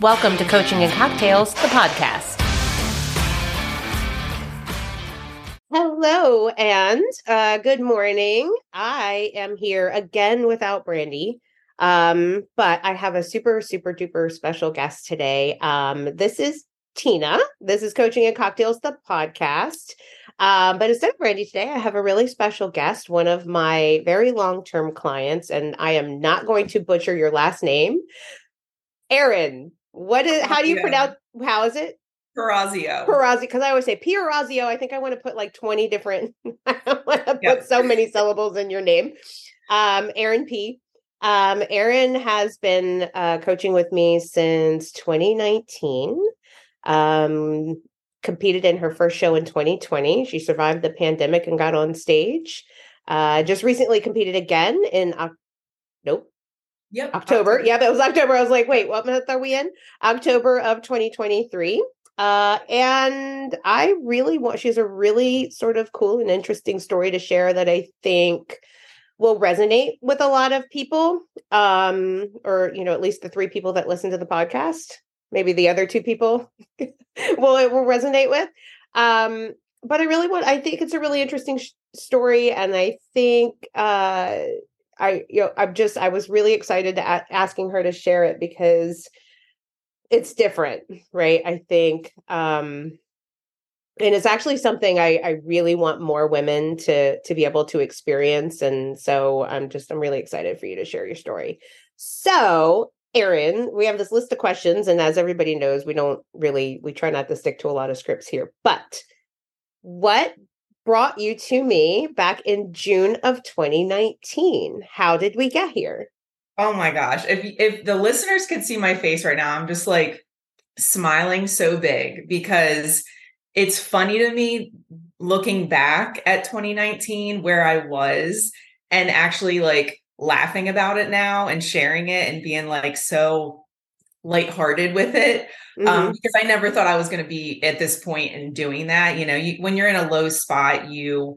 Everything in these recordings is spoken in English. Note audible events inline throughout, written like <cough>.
Welcome to Coaching and Cocktails, the podcast. Hello and uh, good morning. I am here again without Brandy, um, but I have a super, super duper special guest today. Um, this is Tina. This is Coaching and Cocktails, the podcast. Um, but instead of Brandy today, I have a really special guest, one of my very long term clients, and I am not going to butcher your last name. Erin, what is, how do you pronounce, how is it? Perazio. Perazio, because I always say Pierazio. I think I want to put like 20 different, <laughs> I want to put so many syllables in your name. Um, Erin P. Um, Erin has been uh, coaching with me since 2019. Um, competed in her first show in 2020. She survived the pandemic and got on stage. Uh, just recently competed again in uh, nope. Yep. October. October. Yep, it was October. I was like, wait, what month are we in? October of 2023. Uh, and I really want, she has a really sort of cool and interesting story to share that I think will resonate with a lot of people. Um, or, you know, at least the three people that listen to the podcast maybe the other two people <laughs> will it will resonate with um but i really want i think it's a really interesting sh- story and i think uh i you know i'm just i was really excited to a- asking her to share it because it's different right i think um and it's actually something I, I really want more women to to be able to experience and so i'm just i'm really excited for you to share your story so Erin, we have this list of questions, and as everybody knows, we don't really we try not to stick to a lot of scripts here. But what brought you to me back in June of 2019? How did we get here? Oh my gosh. If if the listeners could see my face right now, I'm just like smiling so big because it's funny to me looking back at 2019 where I was and actually like laughing about it now and sharing it and being like so lighthearted with it um, mm-hmm. um, because I never thought I was going to be at this point in doing that. You know, you, when you're in a low spot, you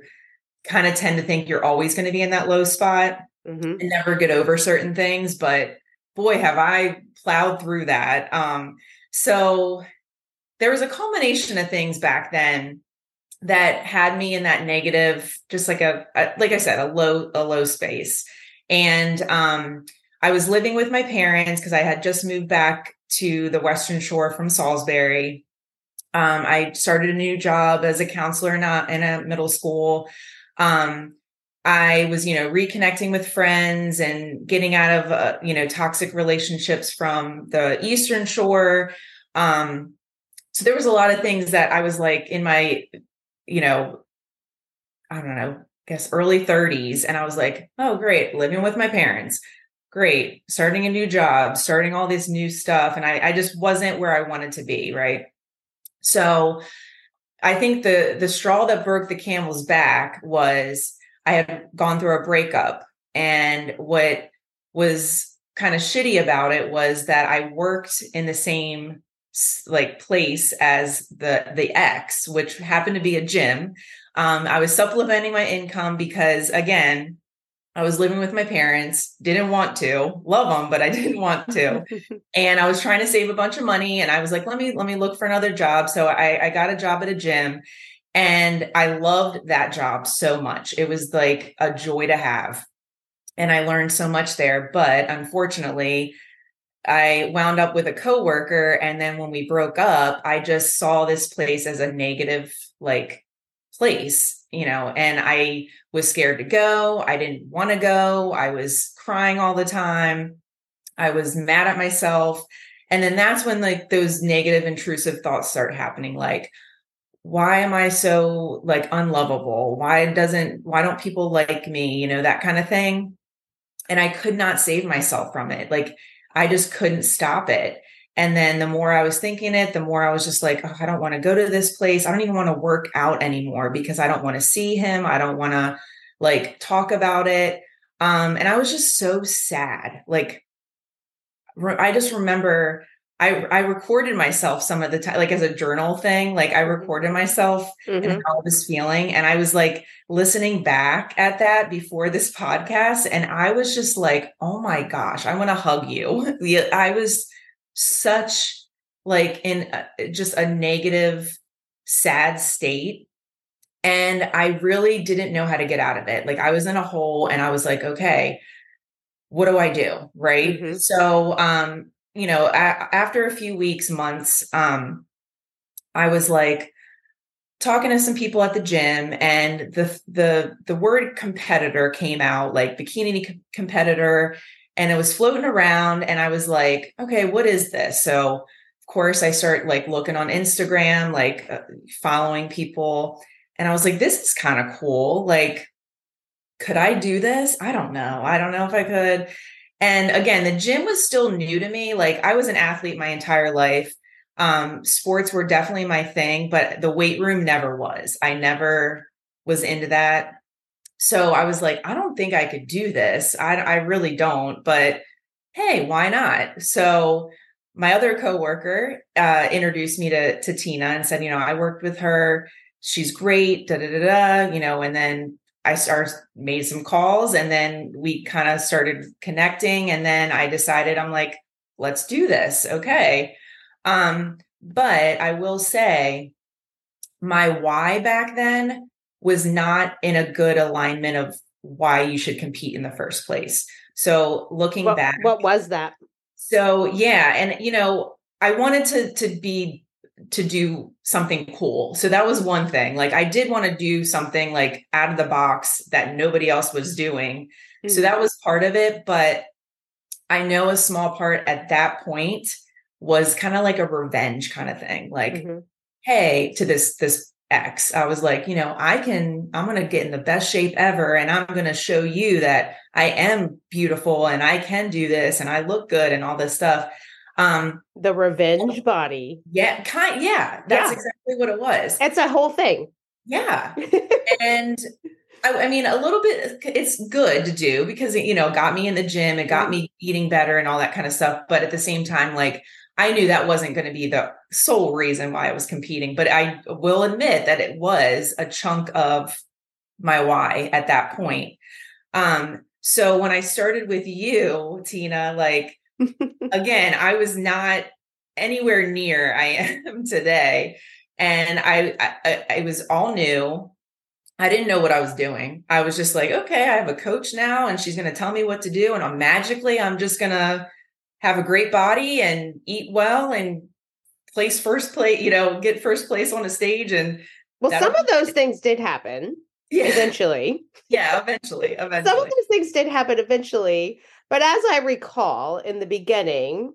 kind of tend to think you're always going to be in that low spot mm-hmm. and never get over certain things. But boy, have I plowed through that. Um, so there was a culmination of things back then that had me in that negative, just like a, a like I said, a low a low space. And um, I was living with my parents because I had just moved back to the Western Shore from Salisbury. Um, I started a new job as a counselor in a, in a middle school. Um, I was, you know, reconnecting with friends and getting out of, uh, you know, toxic relationships from the Eastern Shore. Um, so there was a lot of things that I was like in my, you know, I don't know, I guess early 30s and i was like oh great living with my parents great starting a new job starting all this new stuff and I, I just wasn't where i wanted to be right? So i think the the straw that broke the camel's back was i had gone through a breakup and what was kind of shitty about it was that i worked in the same like place as the the ex which happened to be a gym. Um, I was supplementing my income because, again, I was living with my parents, didn't want to love them, but I <laughs> didn't want to. <laughs> and I was trying to save a bunch of money. And I was like, let me, let me look for another job. So I, I got a job at a gym and I loved that job so much. It was like a joy to have. And I learned so much there. But unfortunately, I wound up with a coworker. And then when we broke up, I just saw this place as a negative, like place, you know, and I was scared to go. I didn't want to go. I was crying all the time. I was mad at myself. And then that's when like those negative intrusive thoughts start happening like why am I so like unlovable? Why doesn't why don't people like me? You know, that kind of thing. And I could not save myself from it. Like I just couldn't stop it. And then the more I was thinking it, the more I was just like, oh, I don't want to go to this place. I don't even want to work out anymore because I don't want to see him. I don't want to like talk about it. Um, and I was just so sad. Like, re- I just remember I, I recorded myself some of the time, like as a journal thing. Like I mm-hmm. recorded myself mm-hmm. and how I was feeling. And I was like listening back at that before this <laughs> podcast. And I was just like, oh my gosh, I want to hug you. <laughs> I was such like in a, just a negative, sad state. And I really didn't know how to get out of it. Like I was in a hole and I was like, okay, what do I do? Right. Mm-hmm. So, um, you know, a- after a few weeks, months, um, I was like talking to some people at the gym and the the the word competitor came out like bikini co- competitor and it was floating around and I was like, okay, what is this? So, of course, I start like looking on Instagram, like uh, following people and I was like, this is kind of cool. Like could I do this? I don't know. I don't know if I could. And again, the gym was still new to me. Like I was an athlete my entire life. Um, sports were definitely my thing, but the weight room never was. I never was into that. So I was like, I don't think I could do this. I, I really don't, but hey, why not? So my other coworker uh, introduced me to, to Tina and said, you know, I worked with her. She's great, da da da da, you know, and then I started made some calls and then we kind of started connecting and then I decided I'm like let's do this okay um but I will say my why back then was not in a good alignment of why you should compete in the first place so looking what, back what was that so yeah and you know I wanted to to be to do something cool. So that was one thing. Like I did want to do something like out of the box that nobody else was doing. Mm-hmm. So that was part of it, but I know a small part at that point was kind of like a revenge kind of thing. Like mm-hmm. hey, to this this ex, I was like, you know, I can I'm going to get in the best shape ever and I'm going to show you that I am beautiful and I can do this and I look good and all this stuff. Um, the revenge body. Yeah, kind. Yeah, that's yeah. exactly what it was. It's a whole thing. Yeah, <laughs> and I, I, mean, a little bit. It's good to do because it, you know, got me in the gym. It got me eating better and all that kind of stuff. But at the same time, like I knew that wasn't going to be the sole reason why I was competing. But I will admit that it was a chunk of my why at that point. Um, so when I started with you, Tina, like <laughs> again, I was not anywhere near <laughs> I am today. And I, I, I was all new. I didn't know what I was doing. I was just like, okay, I have a coach now and she's going to tell me what to do. And I'm magically, I'm just going to have a great body and eat well and place first place, you know, get first place on a stage. And well, some of those things did happen yeah. eventually. <laughs> Yeah, eventually, eventually. Some of those things did happen eventually. But as I recall in the beginning,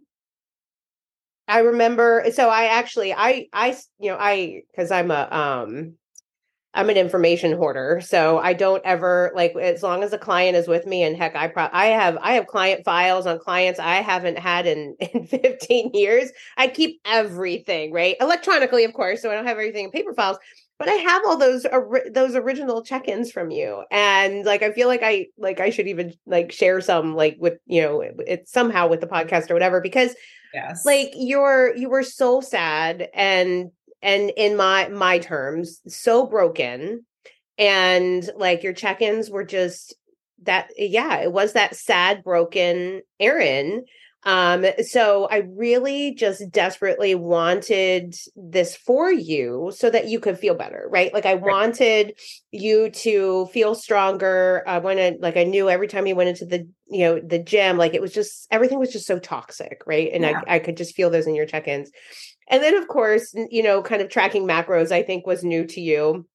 I remember so I actually I I you know I cuz I'm a um I'm an information hoarder, so I don't ever like as long as a client is with me and heck I pro- I have I have client files on clients I haven't had in <laughs> in 15 years. I keep everything, right? Electronically of course, so I don't have everything in paper files, but I have all those those original check-ins from you, and like I feel like I like I should even like share some like with you know it's somehow with the podcast or whatever because yes like you're you were so sad and and in my my terms so broken and like your check-ins were just that yeah it was that sad broken Erin um, so I really just desperately wanted this for you so that you could feel better, right? Like I right. wanted you to feel stronger. I wanted, like I knew every time you went into the, you know, the gym, like it was just everything was just so toxic, right? And yeah. I, I could just feel those in your check-ins. And then of course, you know, kind of tracking macros, I think was new to you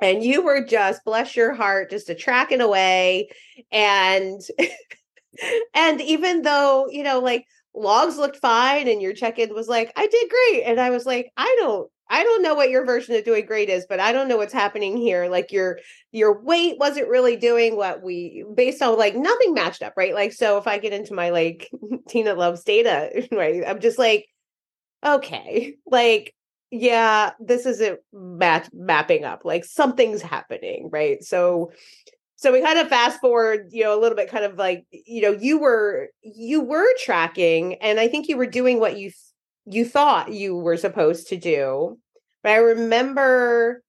and you were just bless your heart just a tracking away and <laughs> and even though, you know, like logs looked fine and your check-in was like, I did great. And I was like, I don't I don't know what your version of doing great is, but I don't know what's happening here. Like your your weight wasn't really doing what we based on like nothing matched up, right? Like so if I get into my like <laughs> Tina loves data, <laughs> right? I'm just like, okay, like yeah, this isn't match mapping up. Like something's happening, right? So so we kind of fast forward you know a little bit kind of like you know you were you were tracking and i think you were doing what you you thought you were supposed to do but i remember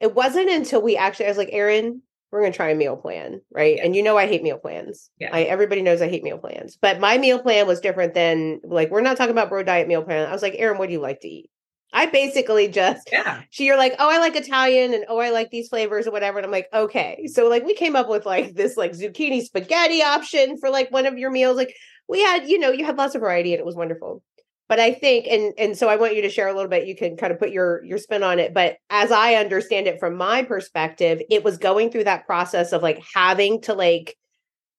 it wasn't until we actually i was like Erin we're going to try a meal plan, right? Yeah. And you know I hate meal plans. Yeah. I everybody knows I hate meal plans. But my meal plan was different than like we're not talking about bro diet meal plan. I was like, "Erin, what do you like to eat?" I basically just Yeah. <laughs> she you're like, "Oh, I like Italian and oh, I like these flavors or whatever." And I'm like, "Okay." So like we came up with like this like zucchini spaghetti option for like one of your meals. Like we had, you know, you had lots of variety and it was wonderful but i think and and so i want you to share a little bit you can kind of put your your spin on it but as i understand it from my perspective it was going through that process of like having to like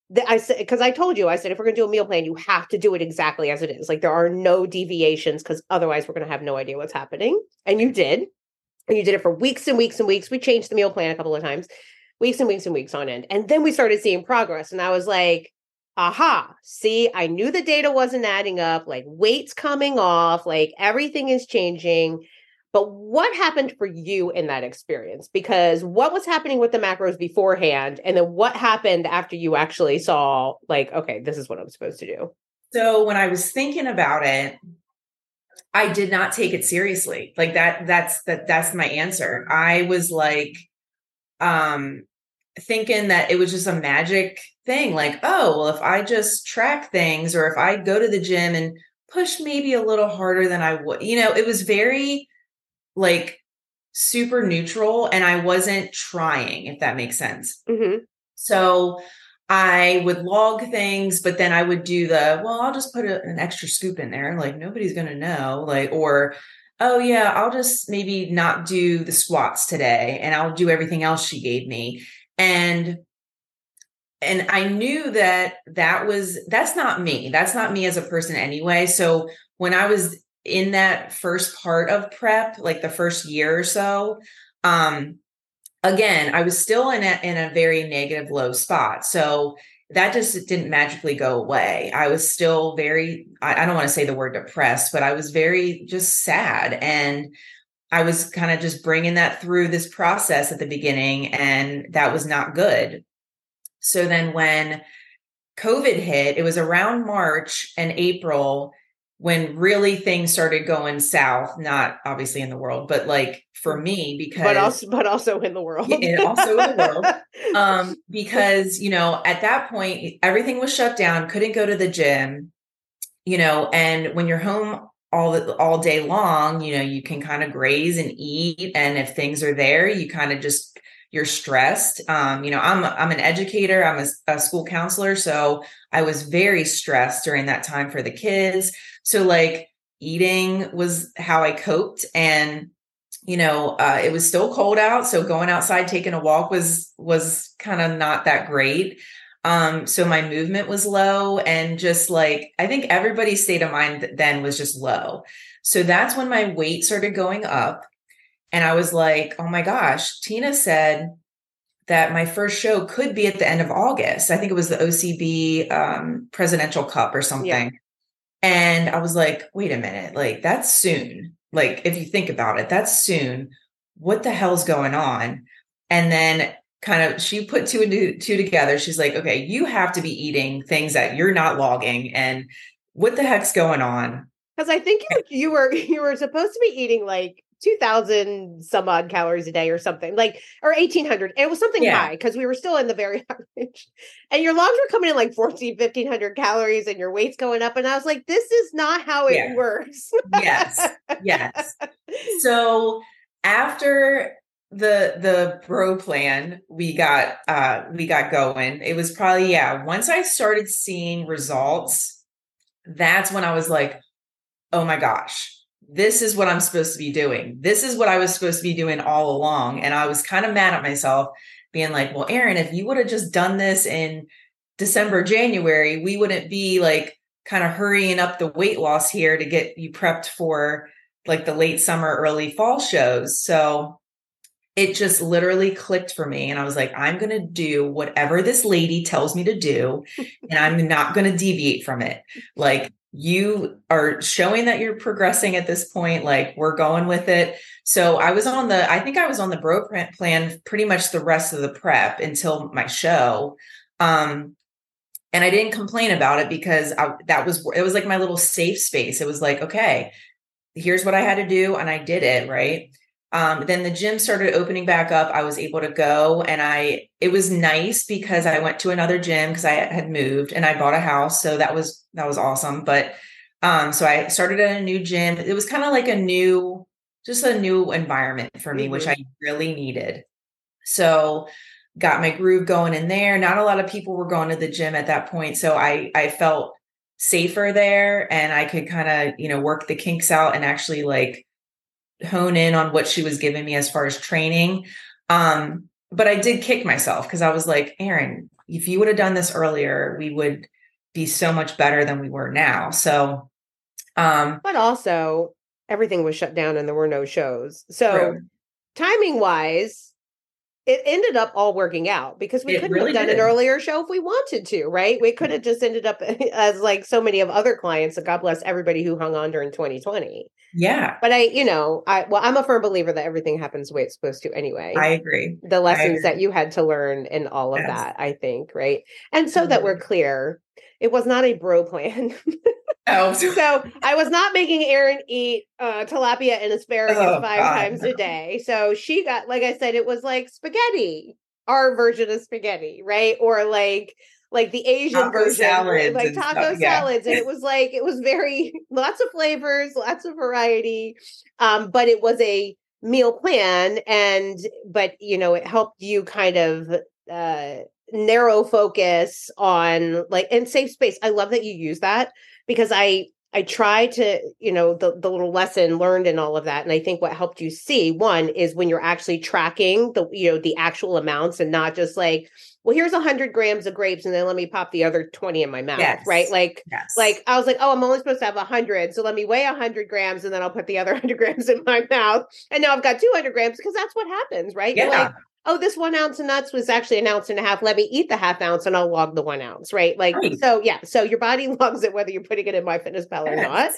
the, i said because i told you i said if we're going to do a meal plan you have to do it exactly as it is. Like there are no deviations because otherwise we're going to have no idea what's happening and you did. And you did it for weeks and weeks and weeks. We changed the meal plan a couple of times. Weeks and weeks and weeks on end. And then we started seeing progress. And i was like aha, see, I knew the data wasn't adding up, like weight's coming off, like everything is changing. But what happened for you in that experience? Because what was happening with the macros beforehand? And then what happened after you actually saw, like, okay, this is what I'm supposed to do? So when I was thinking about it, I did not take it seriously. Like that, that's that that's my answer. I was like, um, thinking that it was just a magic thing like oh well if i just track things or if i go to the gym and push maybe a little harder than i would you know it was very like super neutral and i wasn't trying if that makes sense Mm-hmm. so i would log things but then i would do the well i'll just put a, an extra scoop in there like nobody's gonna know like or oh yeah i'll just maybe not do the squats today and i'll do everything else she gave me and and i knew that that was that's not me. That's not me as a person anyway. So when i was in that first part of prep like the first year or so um again i was still in a in a very negative low spot. So that just didn't magically go away. I was still very i, I don't want to say the word depressed but i was very just sad. And I was kind of just bringing that through this process at the beginning, and that was not good. So then when COVID hit, it was around March and April when really things started going south, not obviously in the world, but like for me, because But also, but also in the world. and also in the world. <laughs> um, because you know, at that point, everything was shut down, couldn't go to the gym, you know, and when you're home all the, all day long you know you can kind of graze and eat and if things are there you kind of just you're stressed um you know i'm i'm an educator i'm a, a, school counselor so i was very stressed during that time for the kids so like eating was how i coped and you know uh, it was still cold out so going outside taking a walk was was kind of not that great um, so my movement was low and just like I think everybody's state of mind then was just low. So that's when my weight started going up. And I was like, oh my gosh, Tina said that my first show could be at the end of August. I think it was the OCB um, Presidential Cup or something. Yeah. And I was like, wait a minute, like that's soon. Like if you think about it, that's soon. What the hell's going on? And then kind of she put two and two, two together. She's like, okay, you have to be eating things that you're not logging, and what the heck's going on? Because I think you, you were <laughs> you were supposed to be eating like two thousand some odd calories a day or something like or eighteen hundred. It was something Yeah. high because we were still in the very <laughs> high range, and your logs were coming in like 14, 1500 calories, and your weight's going up. And I was like, this is not how it Yeah. works. Yes, yes. So after the the bro plan we got uh we got going it was probably yeah once i started seeing results that's when i was like oh my gosh this is what i'm supposed to be doing this is what i was supposed to be doing all along and i was kind of mad at myself being like well Erin, if you would have just done this in december january we wouldn't be like kind of hurrying up the weight loss here to get you prepped for like the late summer early fall shows so it just literally clicked for me. And I was like, I'm going to do whatever this lady tells me to do, and I'm not going to deviate from it. Like, you are showing that you're progressing at this point. Like, we're going with it. So I was on the, I think I was on the bro print plan pretty much the rest of the prep until my show. Um, and I didn't complain about it because I, that was, it was like my little safe space. It was like, okay, here's what I had to do. And I did it. Right. Um, then the gym started opening back up. I was able to go and I, it was nice because I went to another gym because I had moved and I bought a house. So that was, that was awesome. But, um, so I started at a new gym. It was kind of like a new, just a new environment for me, mm-hmm. which I really needed. So got my groove going in there. Not a lot of people were going to the gym at that point. So I, I felt safer there and I could kind of, you know, work the kinks out and actually like, hone in on what she was giving me as far as training. Um, but I did kick myself because I was like, Erin, if you would have done this earlier, we would be so much better than we were now. So, um, but also everything was shut down and there were no shows. So, true. timing wise, it ended up all working out because we it couldn't really have done did. an earlier show if we wanted to, right? We could have just ended up <laughs> as like so many of other clients. And God bless everybody who hung on during 2020. Yeah. But I, you know, I well, I'm a firm believer that everything happens the way it's supposed to anyway. I agree. The lessons agree. that you had to learn and all of yes. that, I think, right? And so mm-hmm. that we're clear, it was not a bro plan. <laughs> Oh. so I was not making Erin eat uh, tilapia and asparagus oh, five God. times a day. So she got, like I said, it was like spaghetti, our version of spaghetti, right? Or like like the Asian taco version, salads like taco stuff, salads, and it was like it was very <laughs> lots of flavors, lots of variety, um, but it was a meal plan, and but you know it helped you kind of uh, narrow focus on like and safe space. I love that you use that because I I try to, you know, the, the little lesson learned and all of that. And I think what helped you see one is when you're actually tracking the, you know, the actual amounts and not just like, well, here's a hundred grams of grapes and then let me pop the other 20 in my mouth. Yes. Right. Like, yes. like I was like, oh, I'm only supposed to have a hundred. So let me weigh a hundred grams and then I'll put the other <laughs> hundred grams in my mouth. And now I've got 200 grams because that's what happens. Right. Yeah. Like, oh, this one ounce of nuts was actually an ounce and a half. Let me eat the half ounce and I'll log the one ounce, right? Like, right. so yeah, so your body <laughs> logs it whether you're putting it in MyFitnessPal yes. or not.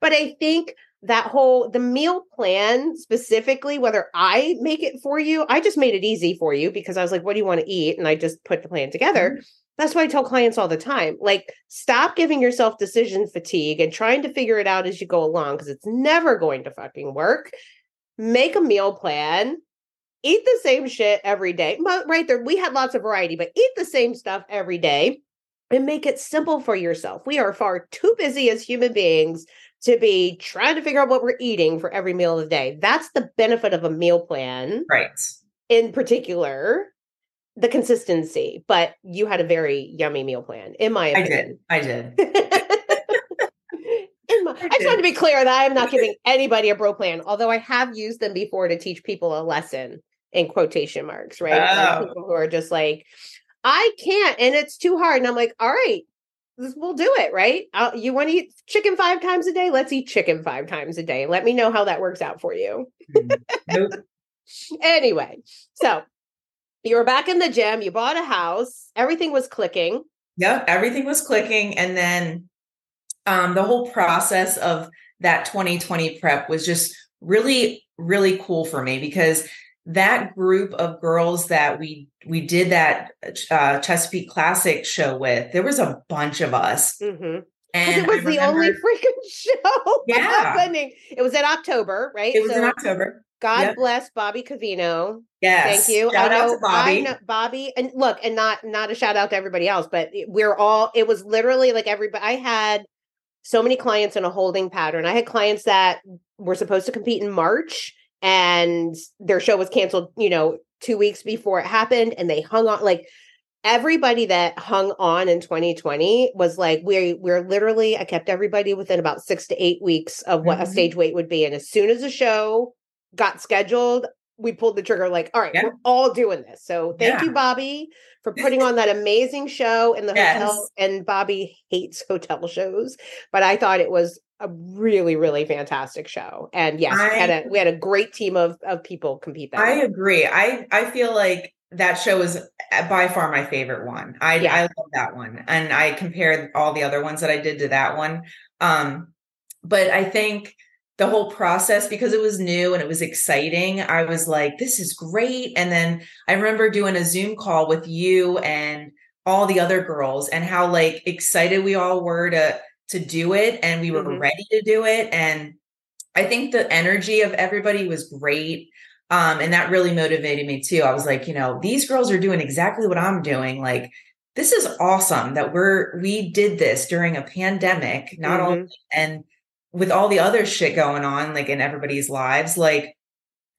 But I think that whole the meal plan specifically, whether I make it for you, I just made it easy for you because I was like, what do you want to eat? And I just put the plan together. Mm-hmm. That's why I tell clients all the time like, stop giving yourself decision fatigue and trying to figure it out as you go along because it's never going to fucking work. Make a meal plan, eat the same shit every day. But right there, we had lots of variety, but eat the same stuff every day and make it simple for yourself. We are far too busy as human beings to be trying to figure out what we're eating for every meal of the day. That's the benefit of a meal plan. Right. In particular, the consistency, but you had a very yummy meal plan, in my opinion. I did. <laughs> I did. my, I just want to be clear that I am not <laughs> giving anybody a bro plan, although I have used them before to teach people a lesson in quotation marks, right? Oh. Like people who are just like, I can't, and it's too hard. And I'm like, all right, we'll do it, right? I'll, you want to eat chicken five times a day? Let's eat chicken five times a day. Let me know how that works out for you. Mm, nope. <laughs> anyway, so you were back in the gym, you bought a house, everything was clicking. Yep, everything was clicking. And then um, the whole process of that 2020 prep was just really, really cool for me because that group of girls that we we did that uh, Chesapeake Classic show with, there was a bunch of us. Mm-hmm. And it was remember, the only freaking <laughs> show yeah. happening. It was in October, right? It was so in October. God yep. bless Bobby Cavino. Yes. Thank you. Shout I know, Bobby. I know Bobby. And look, and not not a shout out to everybody else, but we're all it was literally like everybody I had so many clients in a holding pattern. I had clients that were supposed to compete in March and their show was canceled, you know, two weeks before it happened, and they hung on like everybody that hung on in 2020 was like we we're literally I kept everybody within about six to eight weeks of what mm-hmm. a stage weight would be. And as soon as the show got scheduled, we pulled the trigger like, all right, yeah. we're all doing this. So thank yeah. you, Bobby, for putting on that amazing show in the yes. hotel. And Bobby hates hotel shows, but I thought it was a really really fantastic show and yes I, we had a we had a great team of of people compete that i agree i i feel like that show is uh, by far my favorite one i yeah. i love that one and i compared all the other ones that i did to that one um but i think the whole process because it was new and it was exciting i was like this is great and then i remember doing a zoom call with you and all the other girls and how like excited we all were to to do it and we were mm-hmm. ready to do it and I think the energy of everybody was great. Um, and that really motivated me too. I was like, you know, these girls are doing exactly what I'm doing. Like, this is awesome that we're we did this during a pandemic, not mm-hmm. only and with all the other shit going on, like in everybody's lives, like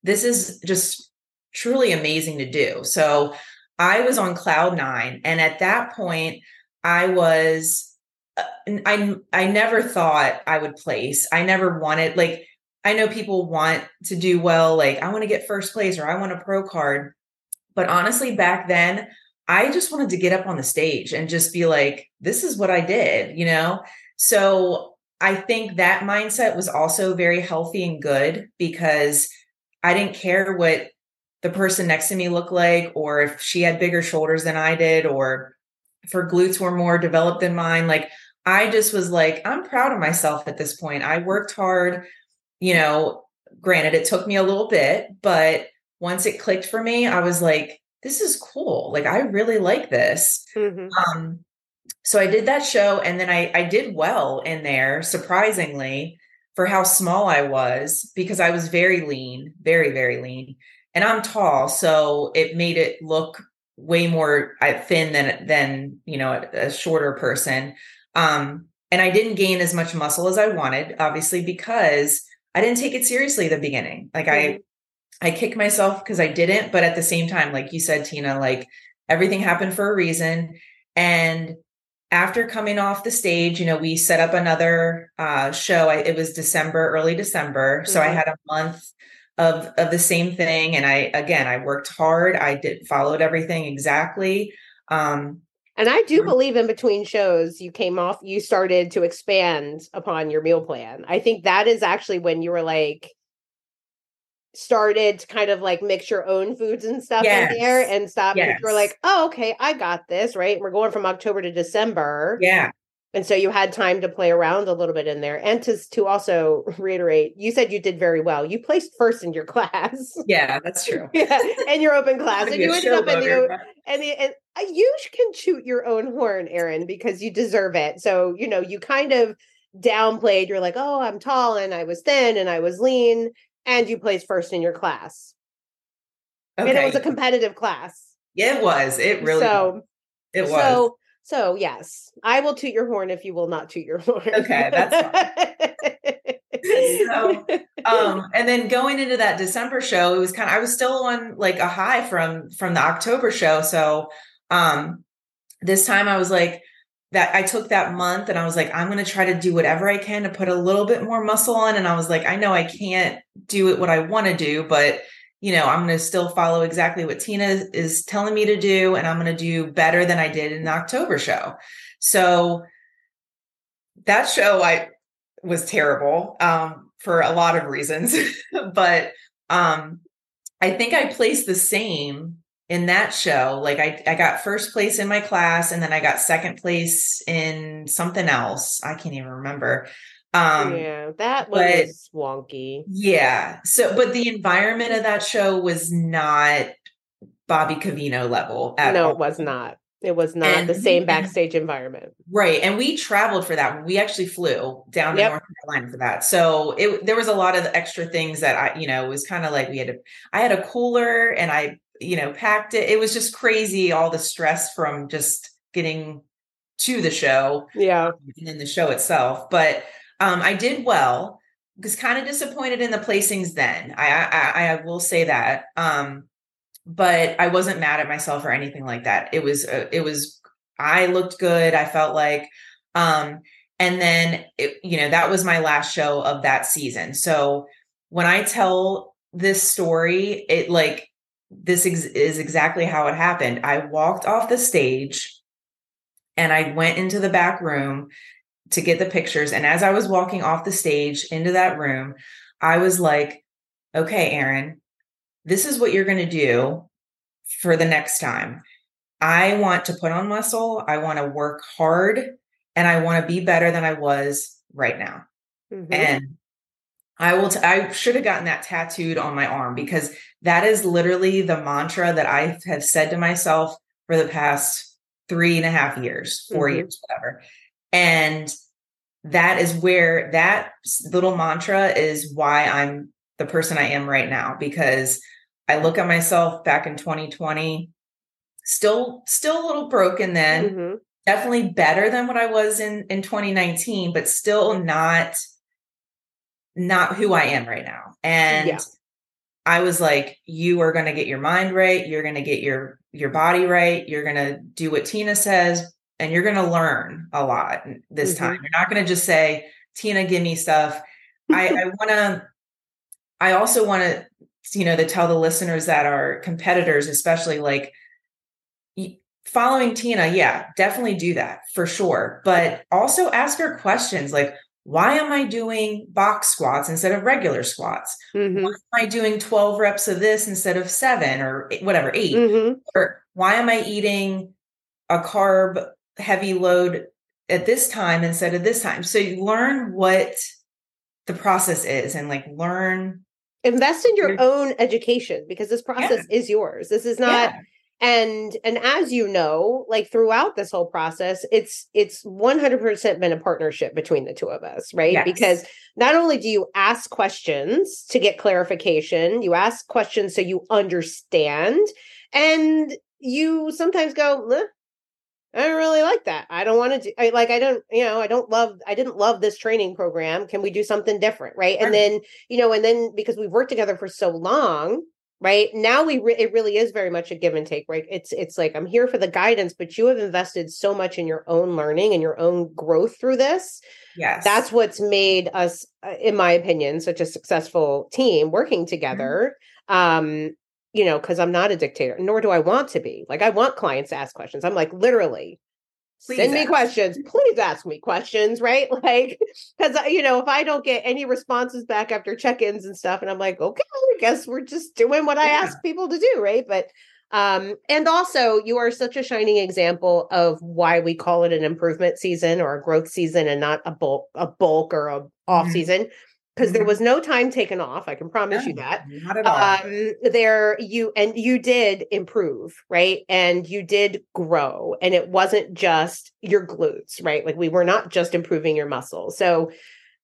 this is just truly amazing to do. So I was on cloud nine, and at that point, I was uh, I I never thought I would place. I never wanted like I know people want to do well, like I want to get first place or I want a pro card. But honestly, back then, I just wanted to get up on the stage and just be like, this is what I did, you know? So I think that mindset was also very healthy and good because I didn't care what the person next to me looked like or if she had bigger shoulders than I did or if her glutes were more developed than mine. Like, I just was like, I'm proud of myself at this point. I worked hard you know, granted, it took me a little bit, but once it clicked for me, I was like, this is cool. Like, I really like this. Mm-hmm. Um, so I did that show and then I, I did well in there, surprisingly, for how small I was, because I was very lean, very, very lean. And I'm tall. So it made it look way more thin than than you know a, a shorter person um and i didn't gain as much muscle as i wanted obviously because I didn't take it seriously at the beginning. Like mm-hmm. I I kick myself because I didn't, but at the same time, like you said, Tina, like everything happened for a reason. And after coming off the stage, you know, we set up another uh, show. I, it was December, early December. Mm-hmm. So I mm-hmm. had a month of of the same thing. And I again I worked hard. I did followed everything exactly. Um, and I do believe in between shows, you came off, you started to expand upon your meal plan. I think that is actually when you were like, started to kind of like mix your own foods and stuff yes. in there and stop. Yes. Were like, oh, okay, I got this, right? We're going from October to December. Yeah and so you had time to play around a little bit in there and to to also reiterate you said you did very well you placed first in your <laughs> class yeah that's true <laughs> yeah and your open class and you ended up in the and, the, and you uh, can shoot your own horn erin because you deserve it so you know you kind of downplayed you're like oh i'm tall and i was thin and i was lean and you placed first in your class okay. and it was a competitive class yeah it was it really so it was so so yes, I will toot your horn if you will not toot your horn. Okay, that's fine. <laughs> so, um, and then going into that December show, it was kind of I was still on like a high from from the October show. So um this time I was like that I took that month and I was like, I'm gonna try to do whatever I can to put a little bit more muscle on. And I was like, I know I can't do it what I want to do, but you know, I'm going to still follow exactly what Tina is telling me to do, and I'm going to do better than I did in the October show. So that show I was terrible um, for a lot of reasons, <laughs> but um, I think I placed the same in that show. Like I, I got first place in my class, and then I got second place in something else. I can't even remember. Um, yeah, that was but, wonky. Yeah. So, but the environment of that show was not Bobby Covino level. no, all. it was not. It was not and, the same backstage environment. Right. And we traveled for that. We actually flew down to. North Carolina for that. So it there was a lot of extra things that I, you know, it was kind of like we had to I had a cooler and I, you know, packed it. It was just crazy, all the stress from just getting to the show. Yeah. And then the show itself. But um, I did well. Was kind of disappointed in the placings then. I, I I will say that. Um, but I wasn't mad at myself or anything like that. It was uh, it was I looked good. I felt like um and then it, you know that was my last show of that season. So when I tell this story, it like this ex- is exactly how it happened. I walked off the stage and I went into the back room to get the pictures. And as I was walking off the stage into that room, I was like, okay, Erin, this is what you're going to do for the next time. I want to put on muscle. I want to work hard and I want to be better than I was right now. Mm-hmm. And I will, t- I should have gotten that tattooed on my arm because that is literally the mantra that I have said to myself for the past three and a half years, 4 mm-hmm. years, whatever. And that is where that little mantra is why I'm the person I am right now because I look at myself back in 2020 still still a little broken then mm-hmm. definitely better than what I was in in 2019 but still not not who I am right now and yeah. I was like you are going to get your mind right you're going to get your your body right you're going to do what Tina says and you're going to learn a lot this mm-hmm. time. You're not going to just say, Tina, give me stuff. I, I <laughs> want to, I also want to, you know, to tell the listeners that are competitors, especially like following Tina. Yeah, definitely do that for sure. But also ask her questions like, why am I doing box squats instead of regular squats? Mm-hmm. Why am I doing 12 reps of this instead of seven or whatever, 8 mm-hmm. Or why am I eating a carb heavy load at this time instead of this time. So you learn what the process is and like learn invest in your own education because this process yeah. is yours. This is not yeah. And and as you know, like throughout this whole process, it's it's 100% been a partnership between the two of us, right? Yes. Because not only do you ask questions to get clarification, you ask questions so you understand and you sometimes go, eh, I don't really like that. I don't want to do I like I don't, you know, I don't love I didn't love this training program. Can we do something different, right? And then, you know, and then because we've worked together for so long, right? Now we re- it really is very much a give and take, right? It's it's like I'm here for the guidance, but you have invested so much in your own learning and your own growth through this. Yes. That's what's made us uh, in my opinion such a successful team working mm-hmm. together. Mm-hmm. Um you know, because I'm not a dictator, nor do I want to be. Like, I want clients to ask questions. I'm like, literally, Please send ask. me questions. Please ask me questions, right? <laughs> Like, because, you know, if I don't get any responses back after check ins and stuff, and I'm like, okay, I guess we're just doing what I ask people to do, right? But, um, and also, you are such a shining example of why we call it an improvement season or a growth season and not a bulk, a bulk or a off mm-hmm. Because there mm-hmm. was no time taken off. I can promise you that. Not at all. Um, there you and you did improve, right? And you did grow, and it wasn't just your glutes, right? Like we were not just improving your muscles. So,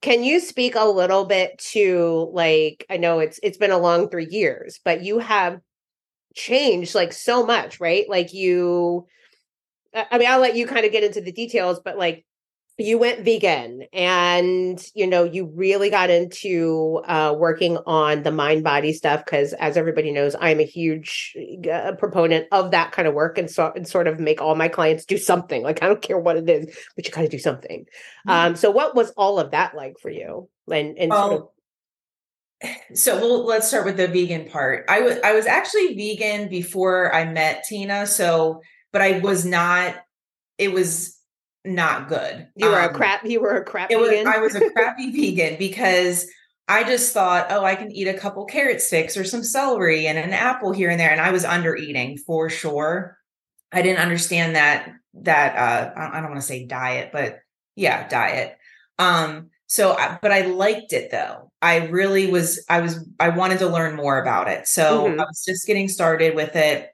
can you speak a little bit to like I know it's it's been a long three years, but you have changed like so much, right? Like you. I mean, I'll let you kind of get into the details, but like you went vegan and you know you really got into uh, working on the mind body stuff because as everybody knows i'm a huge uh, proponent of that kind of work and so and sort of make all my clients do something. Like i don't care what it is but you got to do something. Mm-hmm. um so what was all of that like for you? And and sort of- <sighs> so we'll, let's start with the vegan part. I was i was actually vegan before i met tina so but i was not it was not good. You were um, a crap. You were a crap. Was, I was a <laughs> crappy vegan because I just thought, oh, I can eat a couple carrot sticks or some celery and an apple here and there, and I was under eating for sure. I didn't understand that that uh, I don't want to say diet, but yeah, diet. Um, so, but I liked it though. I really was. I was. I wanted to learn more about it. So mm-hmm. I was just getting started with it,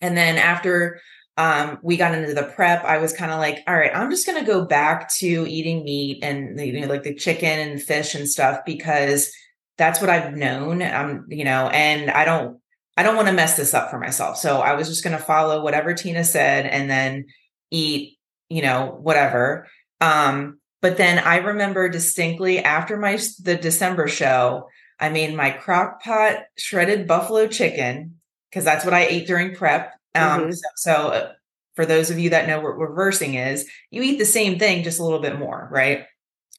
and then after um, we got into the prep, I was kind of like, all right, I'm just going to go back to eating meat and you know, like the chicken and fish and stuff because that's what I've known. Um, you know, and I don't, I don't want to mess this up for myself. So I was just going to follow whatever Tina said and then eat, you know, whatever. Um, but then I remember distinctly after my the December show, I made my crock pot shredded buffalo chicken because that's what I ate during prep. Um, mm-hmm. so, so uh, for those of you that know what reversing is, you eat the same thing, just a little bit more, right?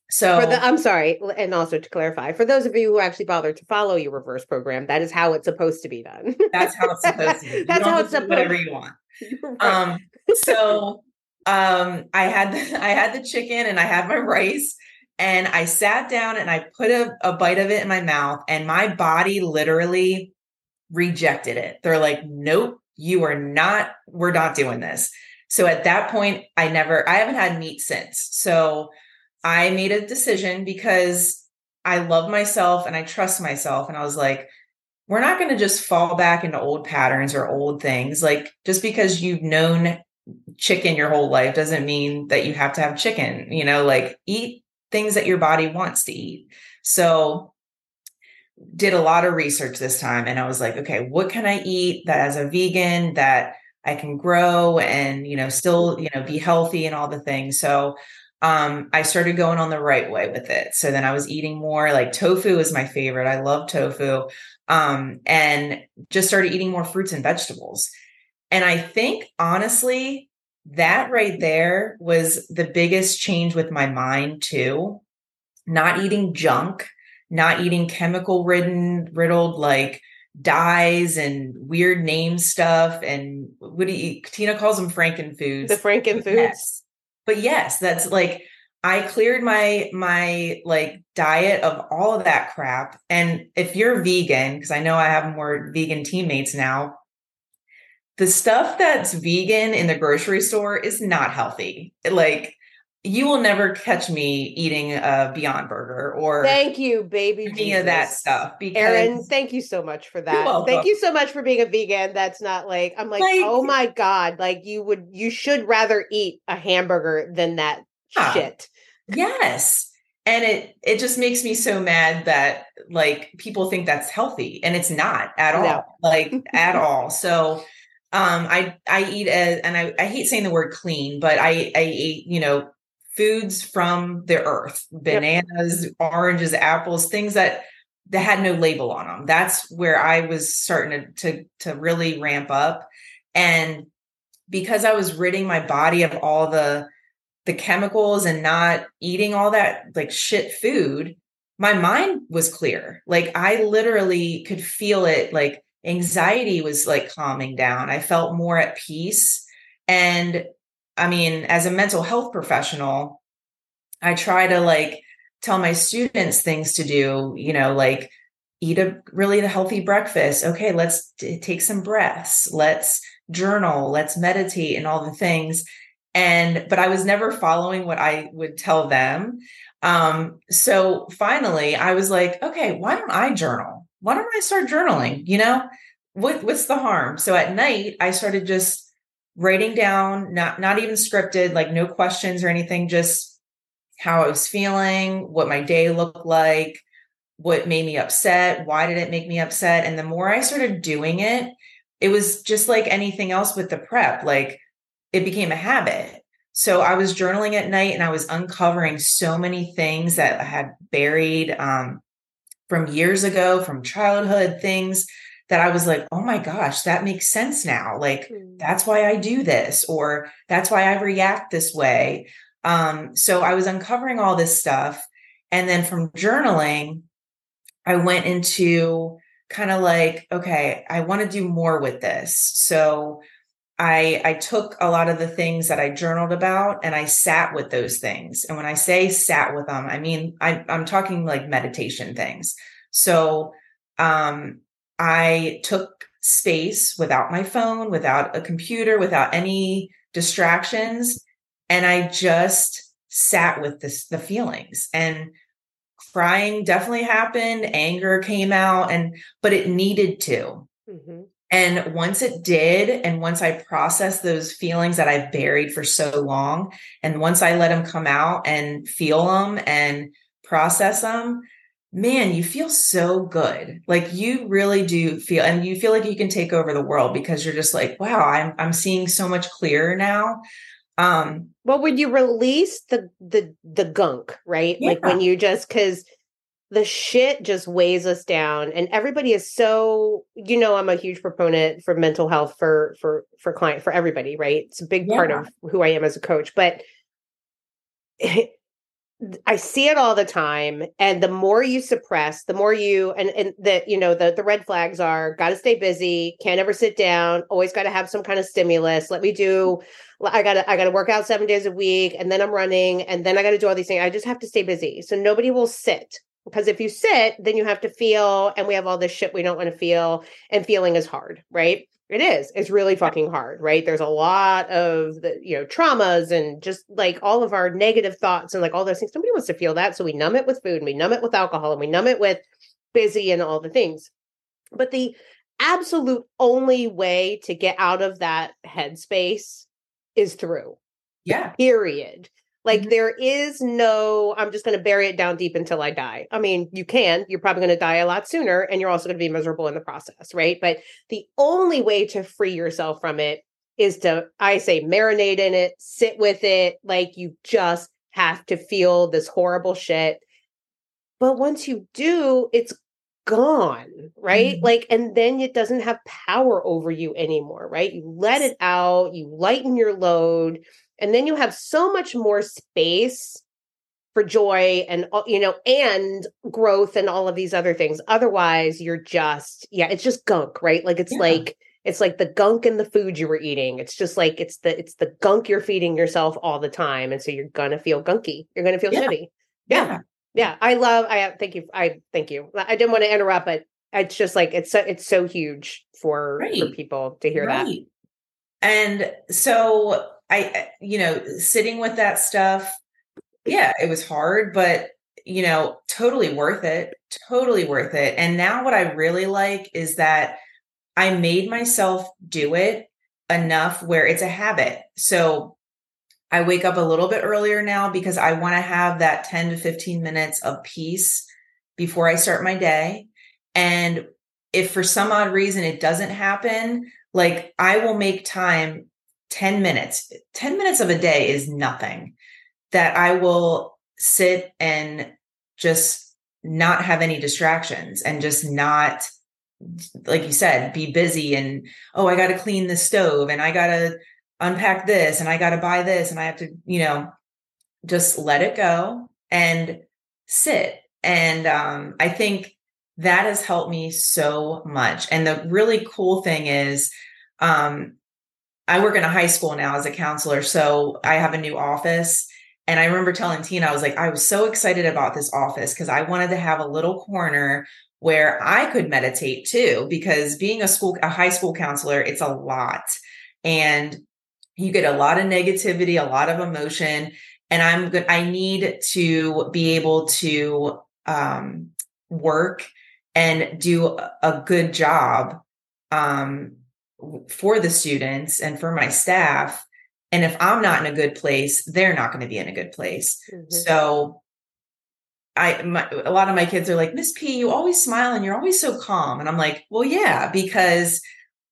So the, I'm sorry, and also to clarify, for those of you who actually bothered to follow your reverse program, that is how it's supposed to be done. that's how it's supposed to be. <laughs> that's how it's supposed whatever you want. <laughs> Right. Um, so um, I had the, <laughs> I had the chicken and I had my rice, and I sat down and I put a, a bite of it in my mouth, and my body literally rejected it. They're like, nope, you are not, we're not doing this. So at that point, I never, I haven't had meat since. So I made a decision because I love myself and I trust myself. And I was like, we're not going to just fall back into old patterns or old things. Like just because you've known chicken your whole life doesn't mean that you have to have chicken, you know, like eat things that your body wants to eat. So did a lot of research this time and I was like, okay, what can I eat that as a vegan that I can grow and, you know, still, you know, be healthy and all the things. So um, I started going on the right way with it. So then I was eating more like tofu is my favorite. I love tofu. Um, and just started eating more fruits and vegetables. And I think honestly, that right there was the biggest change with my mind too. Not eating junk, not eating chemical ridden, riddled like dyes and weird name stuff. And what do you, Tina calls them Franken foods. The Franken foods. Yes. But yes, that's like, I cleared my my like diet of all of that crap. And if you're vegan, because I know I have more vegan teammates now, the stuff that's vegan in the grocery store is not healthy. Like you will never catch me eating a Beyond Burger or thank you, baby. Any Jesus. of that stuff. Because Erin, thank you so much for that. Thank you so much for being a vegan. That's not like I'm like, like, oh my god, like you would you should rather eat a hamburger than that yeah. shit. Yes. And it it just makes me so mad that like people think that's healthy and it's not at all. No. Like <laughs> at all. So um I I eat a, and I, I hate saying the word clean, but I I eat, you know, foods from the earth, bananas, yep. oranges, apples, things that that had no label on them. That's where I was starting to, to to really ramp up. And because I was ridding my body of all the the chemicals and not eating all that like shit food, my mind was clear. Like I literally could feel it like anxiety was like calming down. I felt more at peace. And I mean, as a mental health professional, I try to like tell my students things to do, you know, like eat a really healthy breakfast. Okay, let's t- take some breaths. Let's journal, let's meditate and all the things. And but I was never following what I would tell them. Um so finally I was like, okay, why don't I journal? Why don't I start journaling, you know? What what's the harm? So at night I started just writing down not not even scripted like no questions or anything just how i was feeling what my day looked like what made me upset why did it make me upset? And the more i started doing it it was just like anything else with the prep like it became a habit. So i was journaling at night and i was uncovering so many things that i had buried um, from years ago from childhood things that I was like, oh my gosh, that makes sense now. Like, mm. that's why I do this, or that's why I react this way. Um, so I was uncovering all this stuff. And then from journaling, I went into kind of like, okay, I want to do more with this. So I I took a lot of the things that I journaled about and I sat with those things. And when I say sat with them, I mean I, I'm talking like meditation things. So um I took space without my phone, without a computer, without any distractions. And I just sat with this, the feelings and crying definitely happened. Anger came out and, but it needed to. Mm-hmm. And once it did, and once I processed those feelings that I buried for so long, and once I let them come out and feel them and process them, man, you feel so good. Like you really do feel, and you feel like you can take over the world because you're just like, wow, I'm I'm seeing so much clearer now. Um, well, when you release the the the gunk, right? Yeah. Like when you just because the shit just weighs us down and everybody is so you know i'm a huge proponent for mental health for for for client for everybody right it's a big yeah. part of who i am as a coach but <laughs> I see it all the time. And the more you suppress, the more you and and the you know the the red flags are got to stay busy, can't ever sit down, always got to have some kind of stimulus. Let me do. I gotta I gotta work out seven days a week, and then I'm running, and then I gotta do all these things. I just have to stay busy. So nobody will sit because if you sit, then you have to feel, and we have all this shit we don't want to feel, and feeling is hard, right? It is. It's really fucking hard, right? There's a lot of the, you know, traumas and just like all of our negative thoughts and like all those things. Nobody wants to feel that. So we numb it with food and we numb it with alcohol and we numb it with busy and all the things. But the absolute only way to get out of that headspace is through. Yeah. Period. Like Mhm. there is no, I'm just going to bury it down deep until I die. I mean, you can, you're probably going to die a lot sooner and you're also going to be miserable in the process, right? But the only way to free yourself from it is to, I say, marinate in it, sit with it. Like you just have to feel this horrible shit. But once you do, it's gone, right? Mhm. Like, and then it doesn't have power over you anymore, right? You let it out, you lighten your load, and then you have so much more space for joy and uh, you know and growth and all of these other things. Otherwise you're just yeah it's just gunk right? Like it's Yeah. like it's like the gunk in the food you were eating. It's just like it's the it's the gunk you're feeding yourself all the time. And so you're gonna feel gunky. You're gonna feel Yeah. shitty. Yeah. Yeah. I love i uh, thank you i thank you. I didn't want to interrupt but it's just like it's so it's so huge for for people to hear that. And so I, you know, sitting with that stuff, yeah, it was hard, but you know, totally worth it. Totally worth it. And now what I really like is that I made myself do it enough where it's a habit. So I wake up a little bit earlier now because I want to have that 10 to 15 minutes of peace before I start my day. And if for some odd reason it doesn't happen, like I will make time 10 minutes. 10 minutes of a day is nothing that I will sit and just not have any distractions and just not like you said be busy and oh I got to clean the stove and I got to unpack this and I got to buy this and I have to you know just let it go and sit and um I think that has helped me so much and the really cool thing is um I work in a high school now as a counselor so I have a new office and I remember telling Tina, I was like, I was so excited about this office because I wanted to have a little corner where I could meditate too. Because being a school, a high school counselor, it's a lot. And you get a lot of negativity, a lot of emotion. And I'm good. I need to be able to um, work and do a- good job um, for the students and for my staff. And if I'm not in a good place, they're not going to be in a good place. Mhm. So I my, a lot of my kids are like, Miss P, you always smile and you're always so calm. And I'm like, well, yeah, because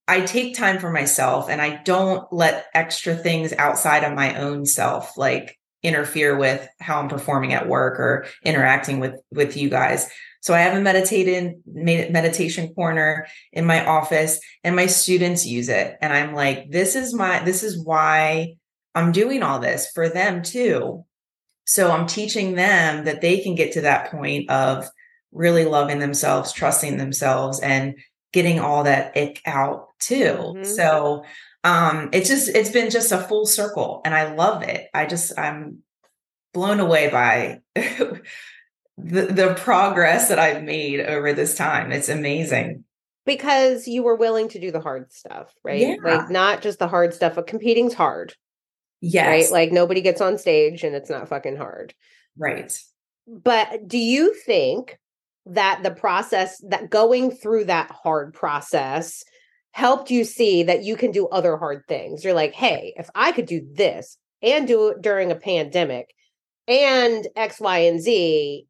I take time for myself and I don't let extra things outside of my own self like interfere with how I'm performing at work or interacting with with you guys. So I have a meditated meditation corner in my office and my students use it and I'm like this is my this is why I'm doing all this for them too. So I'm teaching them that they can get to that point of really loving themselves, trusting themselves and getting all that ick out too. Mhm. So um it's just it's been just a full circle and I love it. I just I'm blown away by <laughs> the the progress that I've made over this time. It's amazing. because you were willing to do the hard stuff, right? Yeah. Like not just the hard stuff, but competing's hard, Yes. right? Like nobody gets on stage and it's not fucking hard. right. But do you think that the process that going through that hard process helped you see that you can do other hard things? You're like, hey, if I could do this and do it during a pandemic and X, Y, and Z,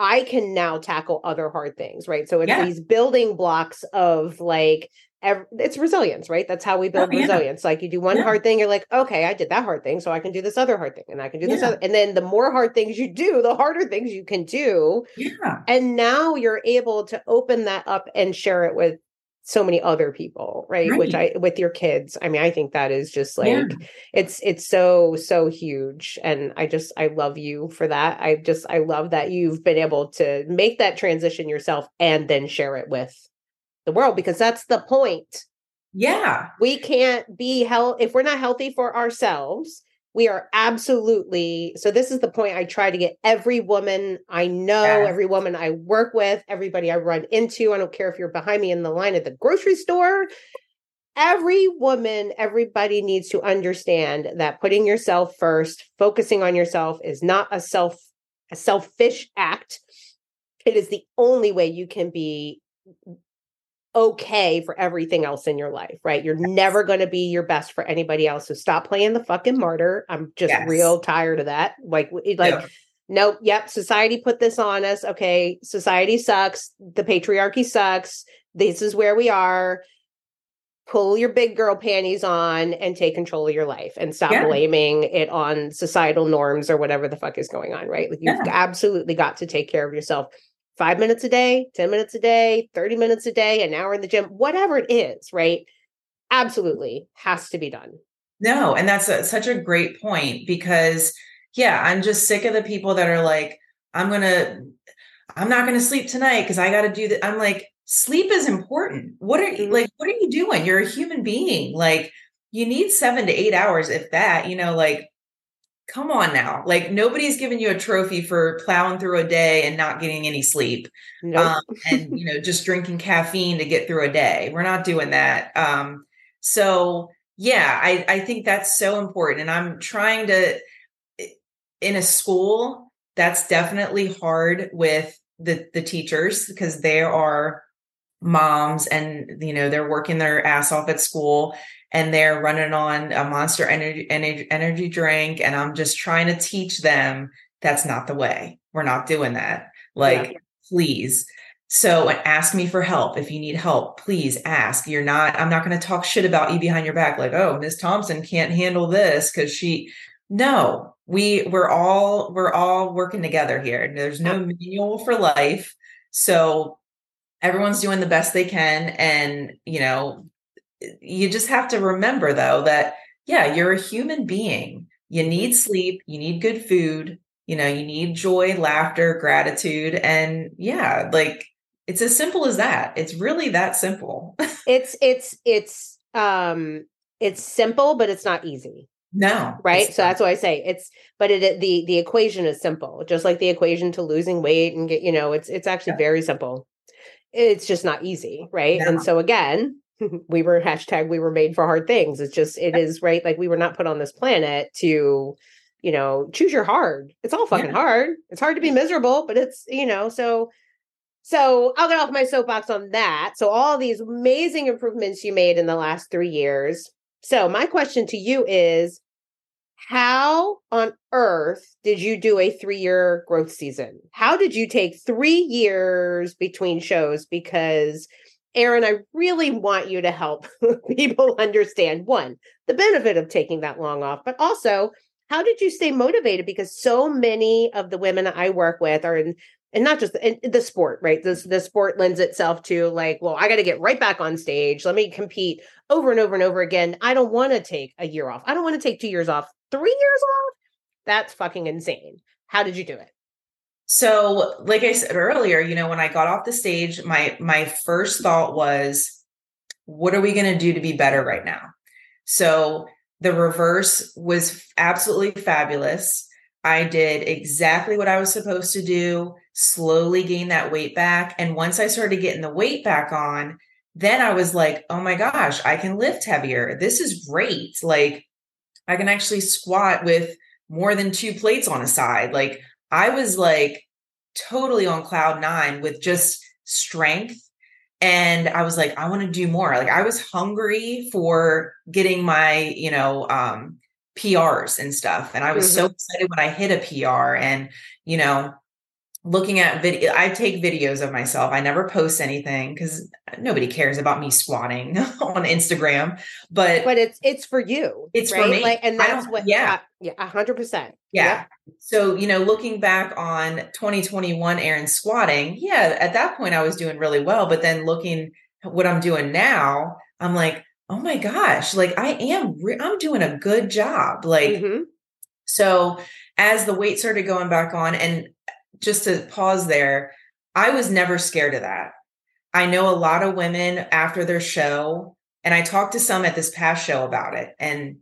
I can now tackle other hard things, right? So it's Yeah. these building blocks of like, it's resilience, right? That's how we oh, build Oh, yeah. resilience. Like you do one Yeah. hard thing, you're like, okay, I did that hard thing, so I can do this other hard thing, and I can do this other. And then the more hard things you do, the harder things you can do. Yeah. And now you're able to open that up and share it with so many other people, right? Which I with your kids. I mean, I think that is just like Yeah. it's it's so so huge and i just i love you for that i just i love that you've been able to make that transition yourself and then share it with the world because that's the point Yeah. we can't be health if we're not healthy for ourselves we are absolutely so this is the point i try to get every woman i know every woman i work with everybody i run into i don't care if you're behind me in the line at the grocery store. Every woman everybody needs to understand that putting yourself first focusing on yourself is not a self a selfish act. It is the only way you can be okay for everything else in your life, right? You're never going to be your best for anybody else. So stop playing the fucking martyr. I'm just Yes. real tired of that. Like, like, Yeah. nope, yep, society put this on us. Okay, society sucks. The patriarchy sucks. This is where we are. Pull your big girl panties on and take control of your life and stop Yeah. blaming it on societal norms or whatever the fuck is going on, right? Like you've Yeah. absolutely got to take care of yourself. Five minutes a day, 10 minutes a day, 30 minutes a day, an hour in the gym, whatever it is, right? Absolutely has to be done. No, and that's a, such a great point because yeah, I'm just sick of the people that are like, I'm gonna, I'm not gonna sleep tonight because I got to do that. I'm like, sleep is important. What are you Mhm. like? What are you doing? You're a human being. Like, you need seven to eight hours, if that. You know, like, come on now. Like, nobody's giving you a trophy for plowing through a day and not getting any sleep Nope. um, and you know just drinking caffeine to get through a day we're not doing that um, so yeah I, I think that's so important and i'm trying to in a school that's definitely hard with the the teachers because they are moms and you know they're working their ass off at school and they're running on a monster energy energy, energy drink and i'm just trying to teach them that's not the way. We're not doing that. Like please. So ask me for help. If you need help please ask. You're not i'm not going to talk shit about you behind your back like oh miss thompson can't handle this because she no. We we're all we're all working together here. There's no manual for life. So everyone's doing the best they can and you know you just have to remember though that yeah you're a human being. You need sleep you need good food you know you need joy laughter gratitude and yeah like it's as simple as that. It's really that simple. It's it's it's um it's simple, but it's not easy. no right? So that's why i say. It's but it, it- the the equation is simple just like the equation to losing weight and get you know it's it's actually Yeah. very simple. It's just not easy right? No. and so again <laughs> we were hashtag we were made for hard things it's just it is right like we were not put on this planet to you know choose your hard it's all fucking Yeah. hard it's hard to be miserable but it's you know so so I'll get off my soapbox on that. So all these amazing improvements you made in the last three years. So my question to you is how on earth did you do a three-year growth season? How did you take three years between shows? Because Erin, I really want you to help <laughs> people understand one, the benefit of taking that long off, but also how did you stay motivated? Because so many of the women I work with are in and not just in, the sport, right? This the sport lends itself to like, well, I got to get right back on stage. Let me compete over and over and over again. I don't want to take a year off. I don't want to take two years off. Three years off? That's fucking insane. How did you do it? So, like I said earlier, you know, when I got off the stage, my my first thought was, what are we going to do to be better right now? So, the reverse was absolutely fabulous. I did exactly what I was supposed to do, slowly gain that weight back, and once I started getting the weight back on, then I was like, "Oh my gosh, I can lift heavier. This is great. Like I can actually squat with more than two plates on a side." Like I was like totally on cloud nine with just strength. And I was like, I want to do more. Like I was hungry for getting my, you know, um, PRs and stuff. And I was so excited when I hit a PR and, you know, looking at video, I take videos of myself. I never post anything because nobody cares about me squatting <laughs> on Instagram. But, But it's it's for you. It's for right? me. Like, and that's what. yeah. Yeah, a hundred percent. Yeah. So, you know, looking back on 2021 Erin squatting, yeah, at that point I was doing really well. But then looking at what I'm doing now, I'm like, oh my gosh, like I am, re- I'm doing a good job. Like, Mhm. so as the weight started going back on, and just to pause there, I was never scared of that. I know a lot of women after their show, and I talked to some at this past show about it, and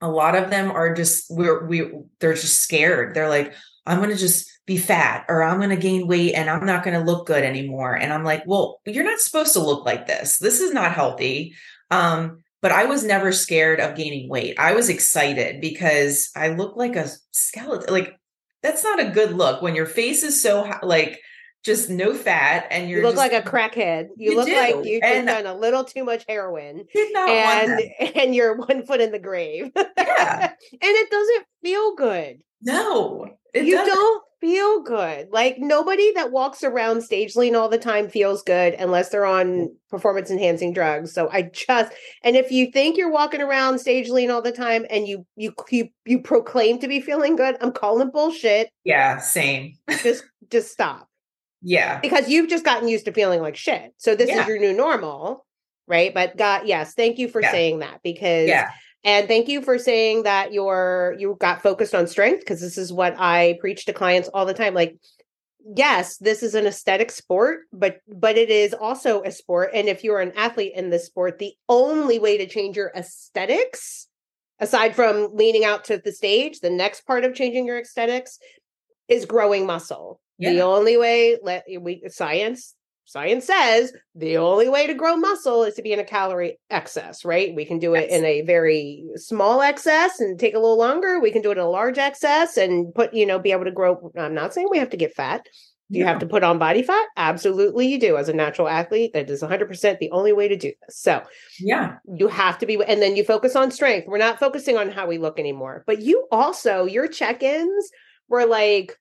a lot of them are just we're we they're just scared. They're like, I'm gonna just be fat or I'm gonna gain weight and I'm not gonna look good anymore. And I'm like, well, you're not supposed to look like this. This is not healthy. Um, but I was never scared of gaining weight. I was excited because I look like a skeleton. Like that's not a good look when your face is so like just no fat, and you're you look just, like a crackhead. You, You look do. like you've just done a little too much heroin, did not and <laughs> and you're one foot in the grave, <laughs> Yeah. and it doesn't feel good. No, you doesn't. don't feel good. Like nobody that walks around stage lean all the time feels good unless they're on mm. performance enhancing drugs. So I just and if you think you're walking around stage lean all the time and you you you, you proclaim to be feeling good, I'm calling bullshit. Yeah, same. <laughs> Just just stop. Yeah, Because you've just gotten used to feeling like shit. So this Yeah. is your new normal, right? But God, yes, thank you for Yeah. saying that because yeah, and thank you for saying that you're you got focused on strength because this is what I preach to clients all the time. Like, yes, this is an aesthetic sport, but but it is also a sport. And if you're an athlete in this sport, the only way to change your aesthetics, aside from leaning out to the stage, the next part of changing your aesthetics is growing muscle. The only way let we science science says the only way to grow muscle is to be in a calorie excess, right? We can do it Yes. in a very small excess and take a little longer. We can do it in a large excess and put, you know, be able to grow. I'm not saying we have to get fat. Do you have to put on body fat? Absolutely, you do. As a natural athlete, that is 100% the only way to do this. So yeah, you have to be, and then you focus on strength. We're not focusing on how we look anymore. But you also, your check ins were like,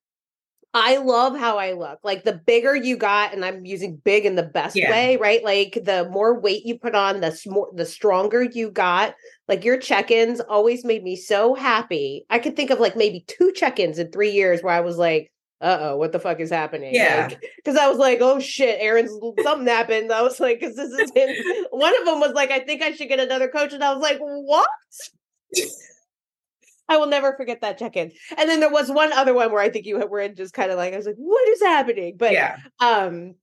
I love how I look. Like the bigger you got, and I'm using big in the best Yeah. way, right? Like the more weight you put on, the more the stronger you got. Like your check-ins always made me so happy. I could think of like maybe two check-ins in three years where I was like, "Uh oh, what the fuck is happening?" Yeah. because I was like, "Oh shit, Erin's something happened." I was like, "Because this is in-" <laughs> one of them was like, I think I should get another coach," and I was like, "What?" I will never forget that check-in. And then there was one other one where I think you were in just kind of like, I was like, what is happening? But yeah, um,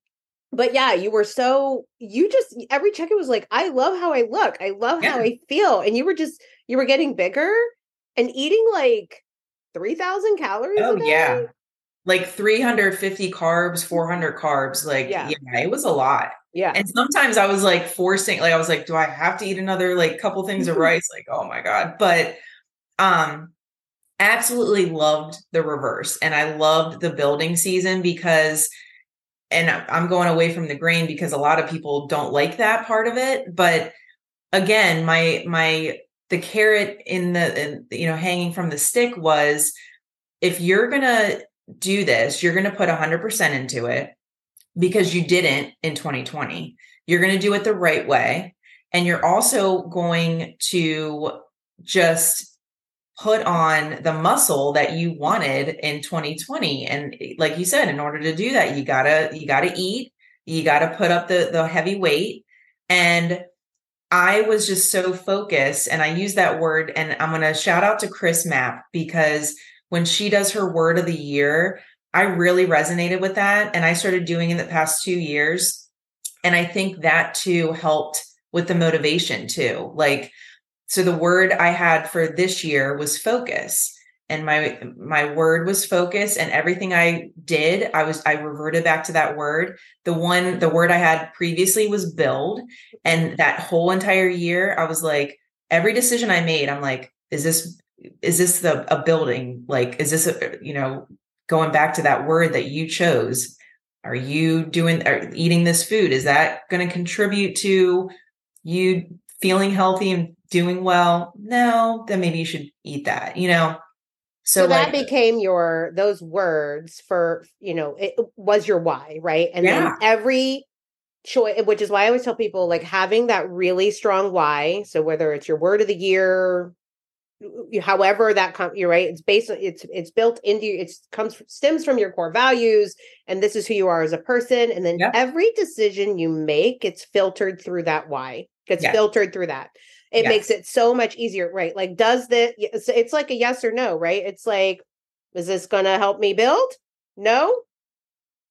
but yeah, you were so you just every check-in was like, I love how I look, I love how I feel. And you were just you were getting bigger and eating like three thousand calories. a Oh yeah. Like 350 carbs, 400 carbs. Like, Yeah. yeah. it was a lot. Yeah. And sometimes I was like forcing, like, I was like, do I have to eat another like couple things of <laughs> rice? Like, oh my God. But um absolutely loved the reverse. And I loved the building season because and I'm going away from the grain because a lot of people don't like that part of it. But again, my my the carrot in the in, you know hanging from the stick was if you're gonna do this, you're gonna put 100% into it because you didn't in 2020. You're gonna do it the right way, and you're also going to just put on the muscle that you wanted in 2020 and like you said in order to do that you gotta you gotta eat you gotta put up the the heavy weight. And i was just so focused and i use that word and i'm gonna shout out to chris mapp because when she does her word of the year i really resonated with that and i started doing it the past two years. And i think that too helped with the motivation too. Like so the word i had for this year was focus and my my word was focus and everything i did i was i reverted back to that word. The one the word i had previously was build and that whole entire year i was like every decision i made i'm like is this is this the a building? Like is this a, you know going back to that word that you chose. Are you doing are eating this food? Is that going to contribute to you feeling healthy and doing well no then maybe you should eat that you know So, so, that like became your those words for you know it was your why, right? And Yeah. then every choice, which is why I always tell people like having that really strong why. So whether it's your word of the year, however that comes, you're right. It's based. It's it's built into. it comes stems from your core values, and this is who you are as a person. And then Yeah. every decision you make gets filtered through that why. Gets Yes. filtered through that it Yes. makes it so much easier right like does the it's, it's like a yes or no right it's like is this going to help me build no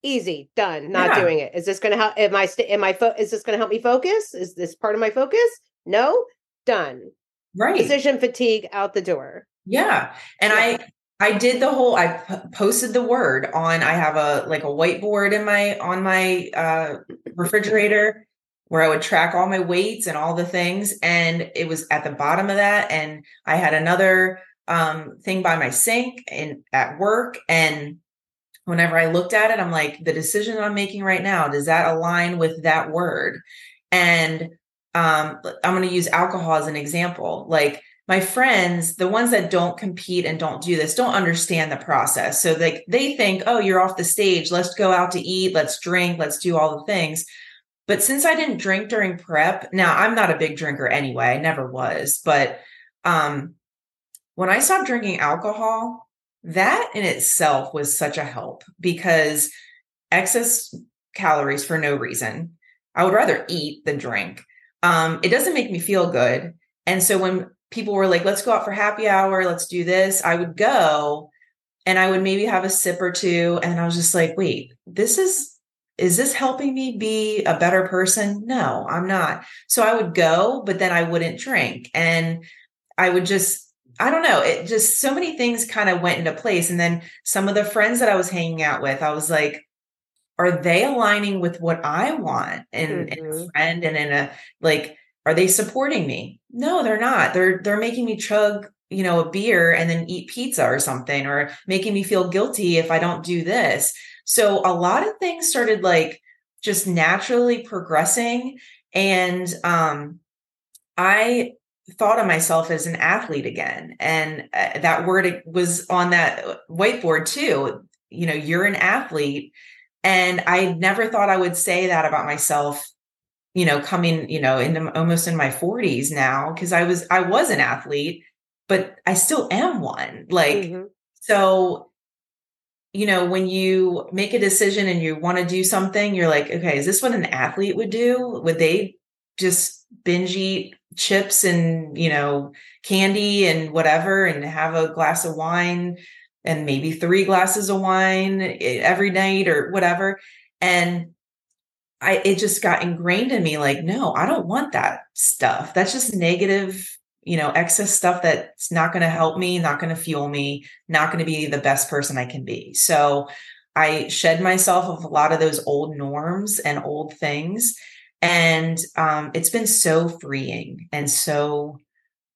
easy done not Yeah. doing it is this going to help am i st- am i fo- is this going to help me focus is this part of my focus no done right decision fatigue out the door Yeah. And I I did the whole I p- posted the word on I have a like a whiteboard in my on my uh refrigerator where I would track all my weights and all the things and it was at the bottom of that and I had another um thing by my sink and at work and whenever I looked at it, I'm like, the decision I'm making right now, does that align with that word? And um, I'm going to use alcohol as an example. Like my friends, the ones that don't compete and don't do this, don't understand the process. So like they think, oh, you're off the stage. Let's go out to eat. Let's drink. Let's do all the things. But since I didn't drink during prep, now I'm not a big drinker anyway. I never was. But um, when I stopped drinking alcohol, that in itself was such a help because excess calories for no reason. I would rather eat than drink. Um, it doesn't make me feel good. And so when people were like, let's go out for happy hour, let's do this, I would go and I would maybe have a sip or two. And I was just like, wait, this is, is this helping me be a better person? No, I'm not. So I would go, but then I wouldn't drink. And I would just I don't know. It just so many things kind of went into place. And then some of the friends that I was hanging out with, I was like, are they aligning with what I want and, mm-hmm. in a mm-hmm. friend and in a like, are they supporting me? No, they're not. They're they're making me chug, you know, a beer and then eat pizza or something, or making me feel guilty if I don't do this. So a lot of things started like just naturally progressing. And um I thought of myself as an athlete again. And uh, that word was on that whiteboard too. You know, you're an athlete. And I never thought I would say that about myself, you know, coming, you know, into almost in my 40s now, because I was, I was an athlete, but I still am one. Like, mm-hmm. so, you know, when you make a decision and you want to do something, you're like, okay, is this what an athlete would do? Would they just binge eat chips and you know candy and whatever and have a glass of wine and maybe three glasses of wine every night or whatever. And i it just got ingrained in me like no i don't want that stuff. That's just negative you know excess stuff that's not going to help me not going to fuel me not going to be the best person i can be. So i shed myself of a lot of those old norms and old things. And um, it's been so freeing and so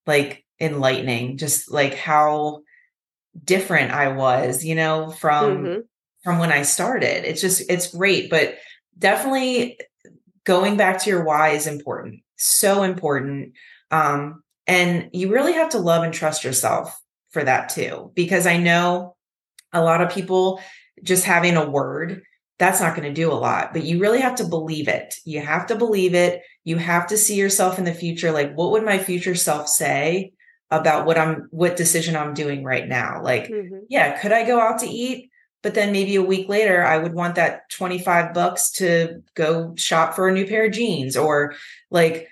like enlightening just like how different i was you know from mm-hmm. from when i started. It's just it's great but definitely going back to your why is important so important um and you really have to love and trust yourself for that too because i know a lot of people just having a word that's not going to do a lot but you really have to believe it. You have to believe it. You have to see yourself in the future like what would my future self say about what i'm what decision i'm doing right now like mm-hmm. yeah could i go out to eat but then maybe a week later i would want that 25 bucks to go shop for a new pair of jeans or like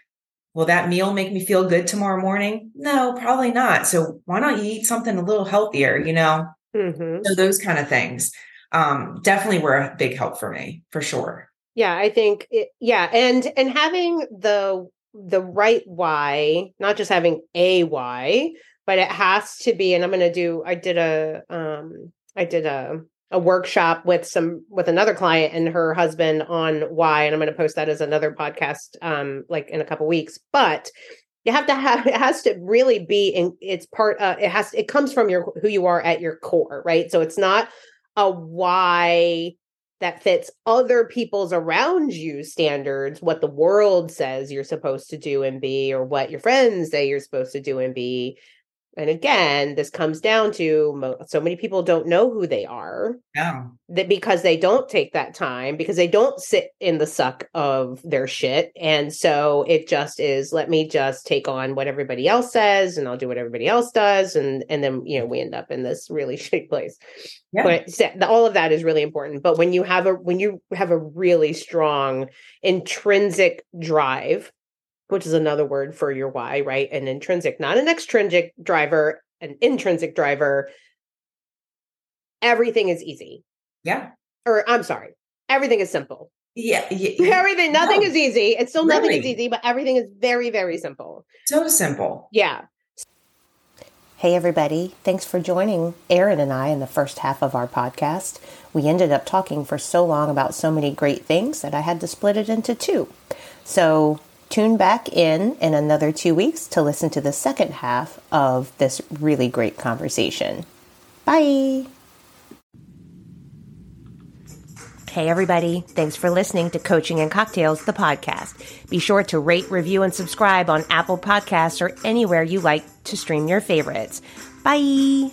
will that meal make me feel good tomorrow morning no probably not so why not you eat something a little healthier you know mm-hmm. so those kind of things um, definitely were a big help for me for sure. Yeah, I think it, yeah, and and having the the right why, not just having a why, but it has to be. And I'm going to do. I did a um, I did a a workshop with some with another client and her husband on why, and I'm going to post that as another podcast, um, like in a couple weeks. But you have to have <laughs> it has to really be in it's part uh, it has it comes from your who you are at your core right so it's not a why that fits other people's around you standards, what the world says you're supposed to do and be, or what your friends say you're supposed to do and be and again this comes down to so many people don't know who they are. Yeah. That because they don't take that time because they don't sit in the suck of their shit. And so it just is let me just take on what everybody else says and i'll do what everybody else does and and then you know we end up in this really <laughs> shitty place. Yeah. but all of that is really important. But when you have a when you have a really strong intrinsic drive which is another word for your why, right? An intrinsic, not an extrinsic driver, an intrinsic driver. Everything is easy. Yeah. Or I'm sorry, everything is simple. Yeah. yeah. <laughs> Everything, nothing no, is easy. It's still really? nothing is easy, but everything is very, very simple. So simple. Yeah. Hey, everybody. Thanks for joining Erin and I in the first half of our podcast. We ended up talking for so long about so many great things that I had to split it into two. So Tune back in in another two weeks to listen to the second half of this really great conversation. Bye. Hey, everybody. Thanks for listening to Coaching and Cocktails, the podcast. Be sure to rate, review, and subscribe on Apple Podcasts or anywhere you like to stream your favorites. Bye.